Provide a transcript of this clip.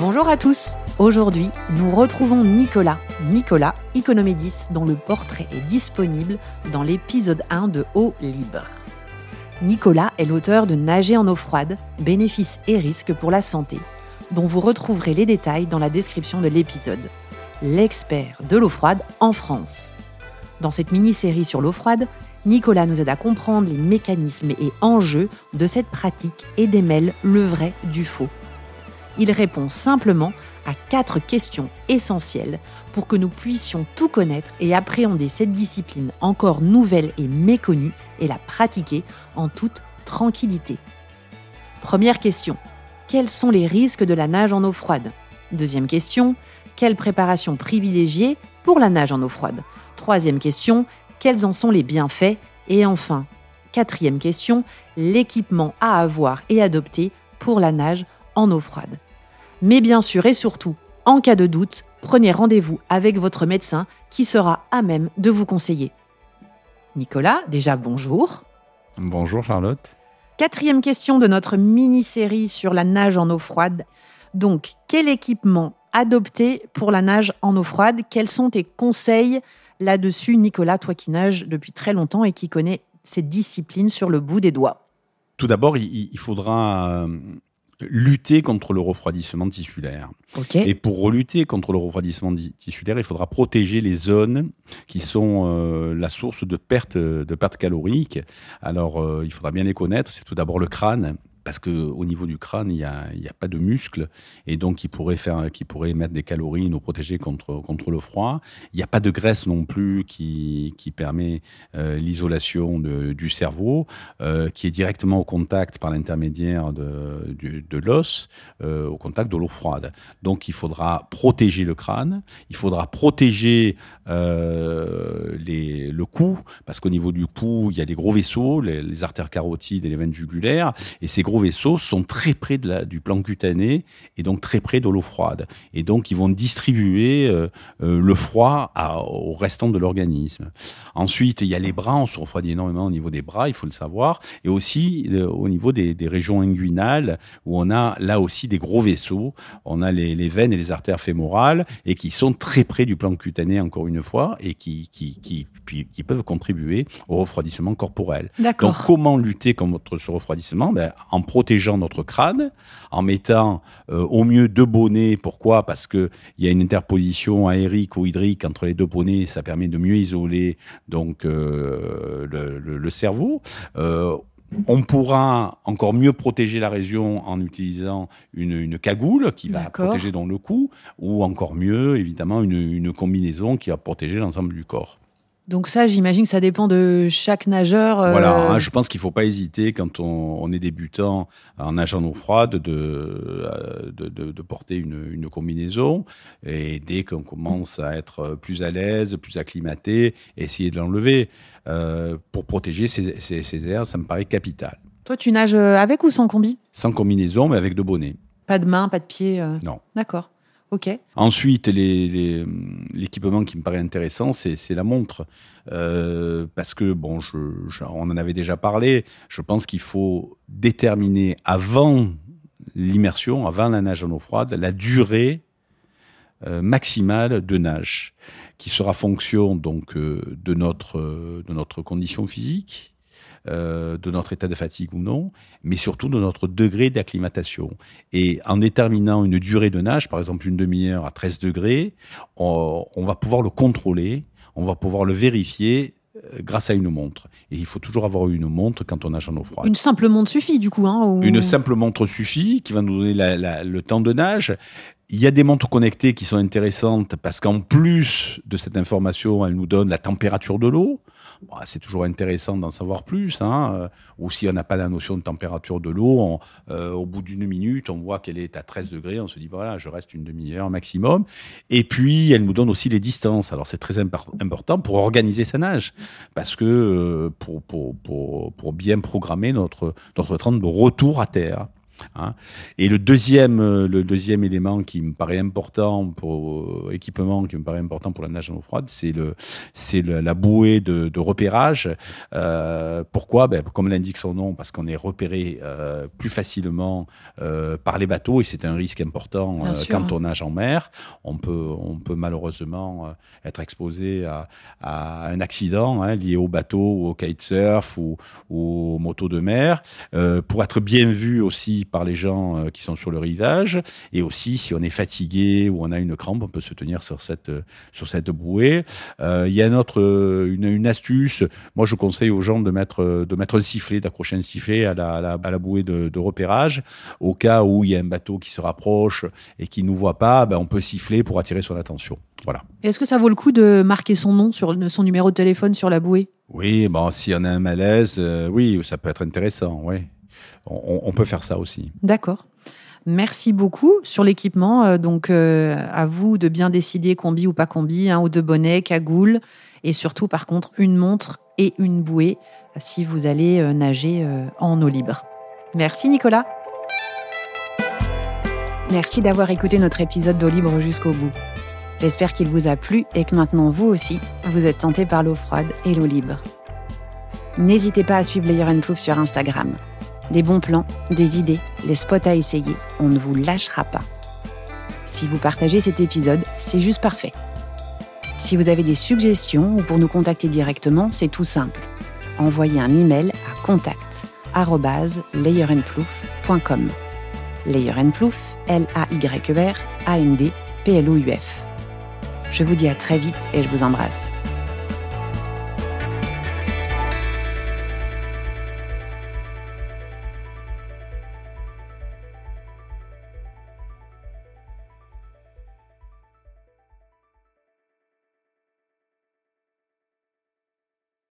Bonjour à tous. Aujourd'hui, nous retrouvons Nicolas, Nicolas Economédis, dont le portrait est disponible dans l'épisode 1 de Eau libre. Nicolas est l'auteur de Nager en eau froide, bénéfices et risques pour la santé, dont vous retrouverez les détails dans la description de l'épisode. L'expert de l'eau froide en France. Dans cette mini-série sur l'eau froide, Nicolas nous aide à comprendre les mécanismes et enjeux de cette pratique et démêle le vrai du faux. Il répond simplement à quatre questions essentielles pour que nous puissions tout connaître et appréhender cette discipline encore nouvelle et méconnue et la pratiquer en toute tranquillité. Première question. Quels sont les risques de la nage en eau froide? Deuxième question. Quelle préparation privilégiée pour la nage en eau froide? Troisième question. Quels en sont les bienfaits? Et enfin, quatrième question. L'équipement à avoir et adopter pour la nage en eau froide. Mais bien sûr et surtout, en cas de doute, prenez rendez-vous avec votre médecin qui sera à même de vous conseiller. Nicolas, déjà bonjour. Bonjour Charlotte. Quatrième question de notre mini-série sur la nage en eau froide. Donc, quel équipement adopter pour la nage en eau froide? Quels sont tes conseils là-dessus, Nicolas, toi qui nages depuis très longtemps et qui connais cette discipline sur le bout des doigts? Tout d'abord, il, faudra euh, lutter contre le refroidissement tissulaire. Et pour lutter contre le refroidissement tissulaire, il faudra protéger les zones qui sont euh, la source de perte, de perte calorique. Alors, euh, il faudra bien les connaître. C'est tout d'abord le crâne parce qu'au niveau du crâne, il n'y a, pas de muscles, et donc qui pourrait, faire, qui pourrait mettre des calories, nous protéger contre, contre le froid. Il n'y a pas de graisse non plus qui, qui permet euh, l'isolation du cerveau, euh, qui est directement au contact par l'intermédiaire de, de l'os, euh, au contact de l'eau froide. Donc il faudra protéger le crâne, il faudra protéger le cou, parce qu'au niveau du cou, il y a des gros vaisseaux, les, les artères carotides et les veines jugulaires, et ces gros vaisseaux sont très près de la, du plan cutané et donc très près de l'eau froide. Et donc, ils vont distribuer euh, euh, le froid au restant de l'organisme. Ensuite, il y a les bras, on se refroidit énormément au niveau des bras, il faut le savoir, et aussi euh, au niveau des, régions inguinales, où on a là aussi des gros vaisseaux. On a les, veines et les artères fémorales, et qui sont très près du plan cutané, encore une fois, et qui, qui, qui, qui peuvent contribuer au refroidissement corporel. Donc, comment lutter contre ce refroidissement? Ben, En protégeant notre crâne, en mettant euh, au mieux deux bonnets. Pourquoi? Parce qu'il y a une interposition aérique ou hydrique entre les deux bonnets, ça permet de mieux isoler donc, euh, le, cerveau. Euh, on pourra encore mieux protéger la région en utilisant une, cagoule qui va protéger dans le cou, ou encore mieux, évidemment, une combinaison qui va protéger l'ensemble du corps. Donc ça, j'imagine que ça dépend de chaque nageur. Euh, voilà, hein, je pense qu'il ne faut pas hésiter quand on, est débutant en nageant eau froide de, euh, de, porter une, combinaison. Et dès qu'on commence à être plus à l'aise, plus acclimaté, essayer de l'enlever. Euh, pour protéger ces, airs, ça me paraît capital. Toi, tu nages avec ou sans combi? Sans combinaison, mais avec deux bonnets. Pas de main, pas de pied Non. D'accord. Ensuite, l'équipement qui me paraît intéressant, c'est la montre. Euh, parce que, bon, on en avait déjà parlé, je pense qu'il faut déterminer avant l'immersion, avant la nage en eau froide, la durée euh, maximale de nage, qui sera fonction donc euh, de, notre, de notre condition physique, euh, de notre état de fatigue ou non, mais surtout de notre degré d'acclimatation. Et en déterminant une durée de nage, par exemple une demi-heure à 13 degrés, on, va pouvoir le contrôler, on va pouvoir le vérifier euh, grâce à une montre. Et il faut toujours avoir une montre quand on nage en eau froide. Une simple montre suffit du coup hein, Une simple montre suffit qui va nous donner le temps de nage. Il y a des montres connectées qui sont intéressantes parce qu'en plus de cette information, elles nous donnent la température de l'eau. C'est toujours intéressant d'en savoir plus. Hein. Euh, ou si on n'a pas la notion de température de l'eau, euh, au bout d'une minute, on voit qu'elle est à 13 degrés. On se dit, voilà, je reste une demi-heure maximum. Et puis, elle nous donne aussi les distances. Alors, c'est très important pour organiser sa nage. Parce que euh, pour, pour, pour, pour, bien programmer notre, notre train de retour à terre. Hein. Et le deuxième, euh, le deuxième élément qui me paraît important pour euh, équipement, qui me paraît important pour la nage en eau froide, c'est le, c'est la bouée de, de repérage. Euh, pourquoi? Ben, Comme l'indique son nom, parce qu'on est repéré euh, plus facilement par les bateaux et c'est un risque important quand on nage en mer. On peut, on peut malheureusement être exposé à, à un accident hein, lié au bateau au kitesurf ou, aux motos de mer. Pour être bien vu aussi par les gens euh, qui sont sur le rivage. Et aussi, si on est fatigué ou on a une crampe, on peut se tenir sur cette, euh, sur cette bouée. Euh, Il y a euh, une, une astuce. Moi, je conseille aux gens de mettre, de mettre un sifflet, d'accrocher un sifflet à la, à la, à la bouée de, de repérage. Au cas où il y a un bateau qui se rapproche et qui ne nous voit pas, ben, on peut siffler pour attirer son attention. Voilà. Est-ce que ça vaut le coup de marquer son nom sur son numéro de téléphone sur la bouée? Oui, bon, si on a un malaise, euh, oui, ça peut être intéressant. Oui. On, on peut faire ça aussi. D'accord. Merci beaucoup sur l'équipement. euh, donc, euh, à vous de bien décider combi ou pas combi, un ou deux bonnets, cagoule, et surtout, par contre, une montre et une bouée euh, si vous allez euh, nager euh, en eau libre. Merci Nicolas. Merci d'avoir écouté notre épisode d'eau libre jusqu'au bout. J'espère qu'il vous a plu et que maintenant vous aussi, vous êtes tenté par l'eau froide et l'eau libre. N'hésitez pas à suivre Layer Proof sur Instagram. Des bons plans, des idées, les spots à essayer, on ne vous lâchera pas. Si vous partagez cet épisode, c'est juste parfait. Si vous avez des suggestions ou pour nous contacter directement, c'est tout simple. Envoyez un email à contact layerandplouf.com. Layer and Plouf, L-A-Y-E-R, A-N-D, P-L-O-U-F. Je vous dis à très vite et je vous embrasse.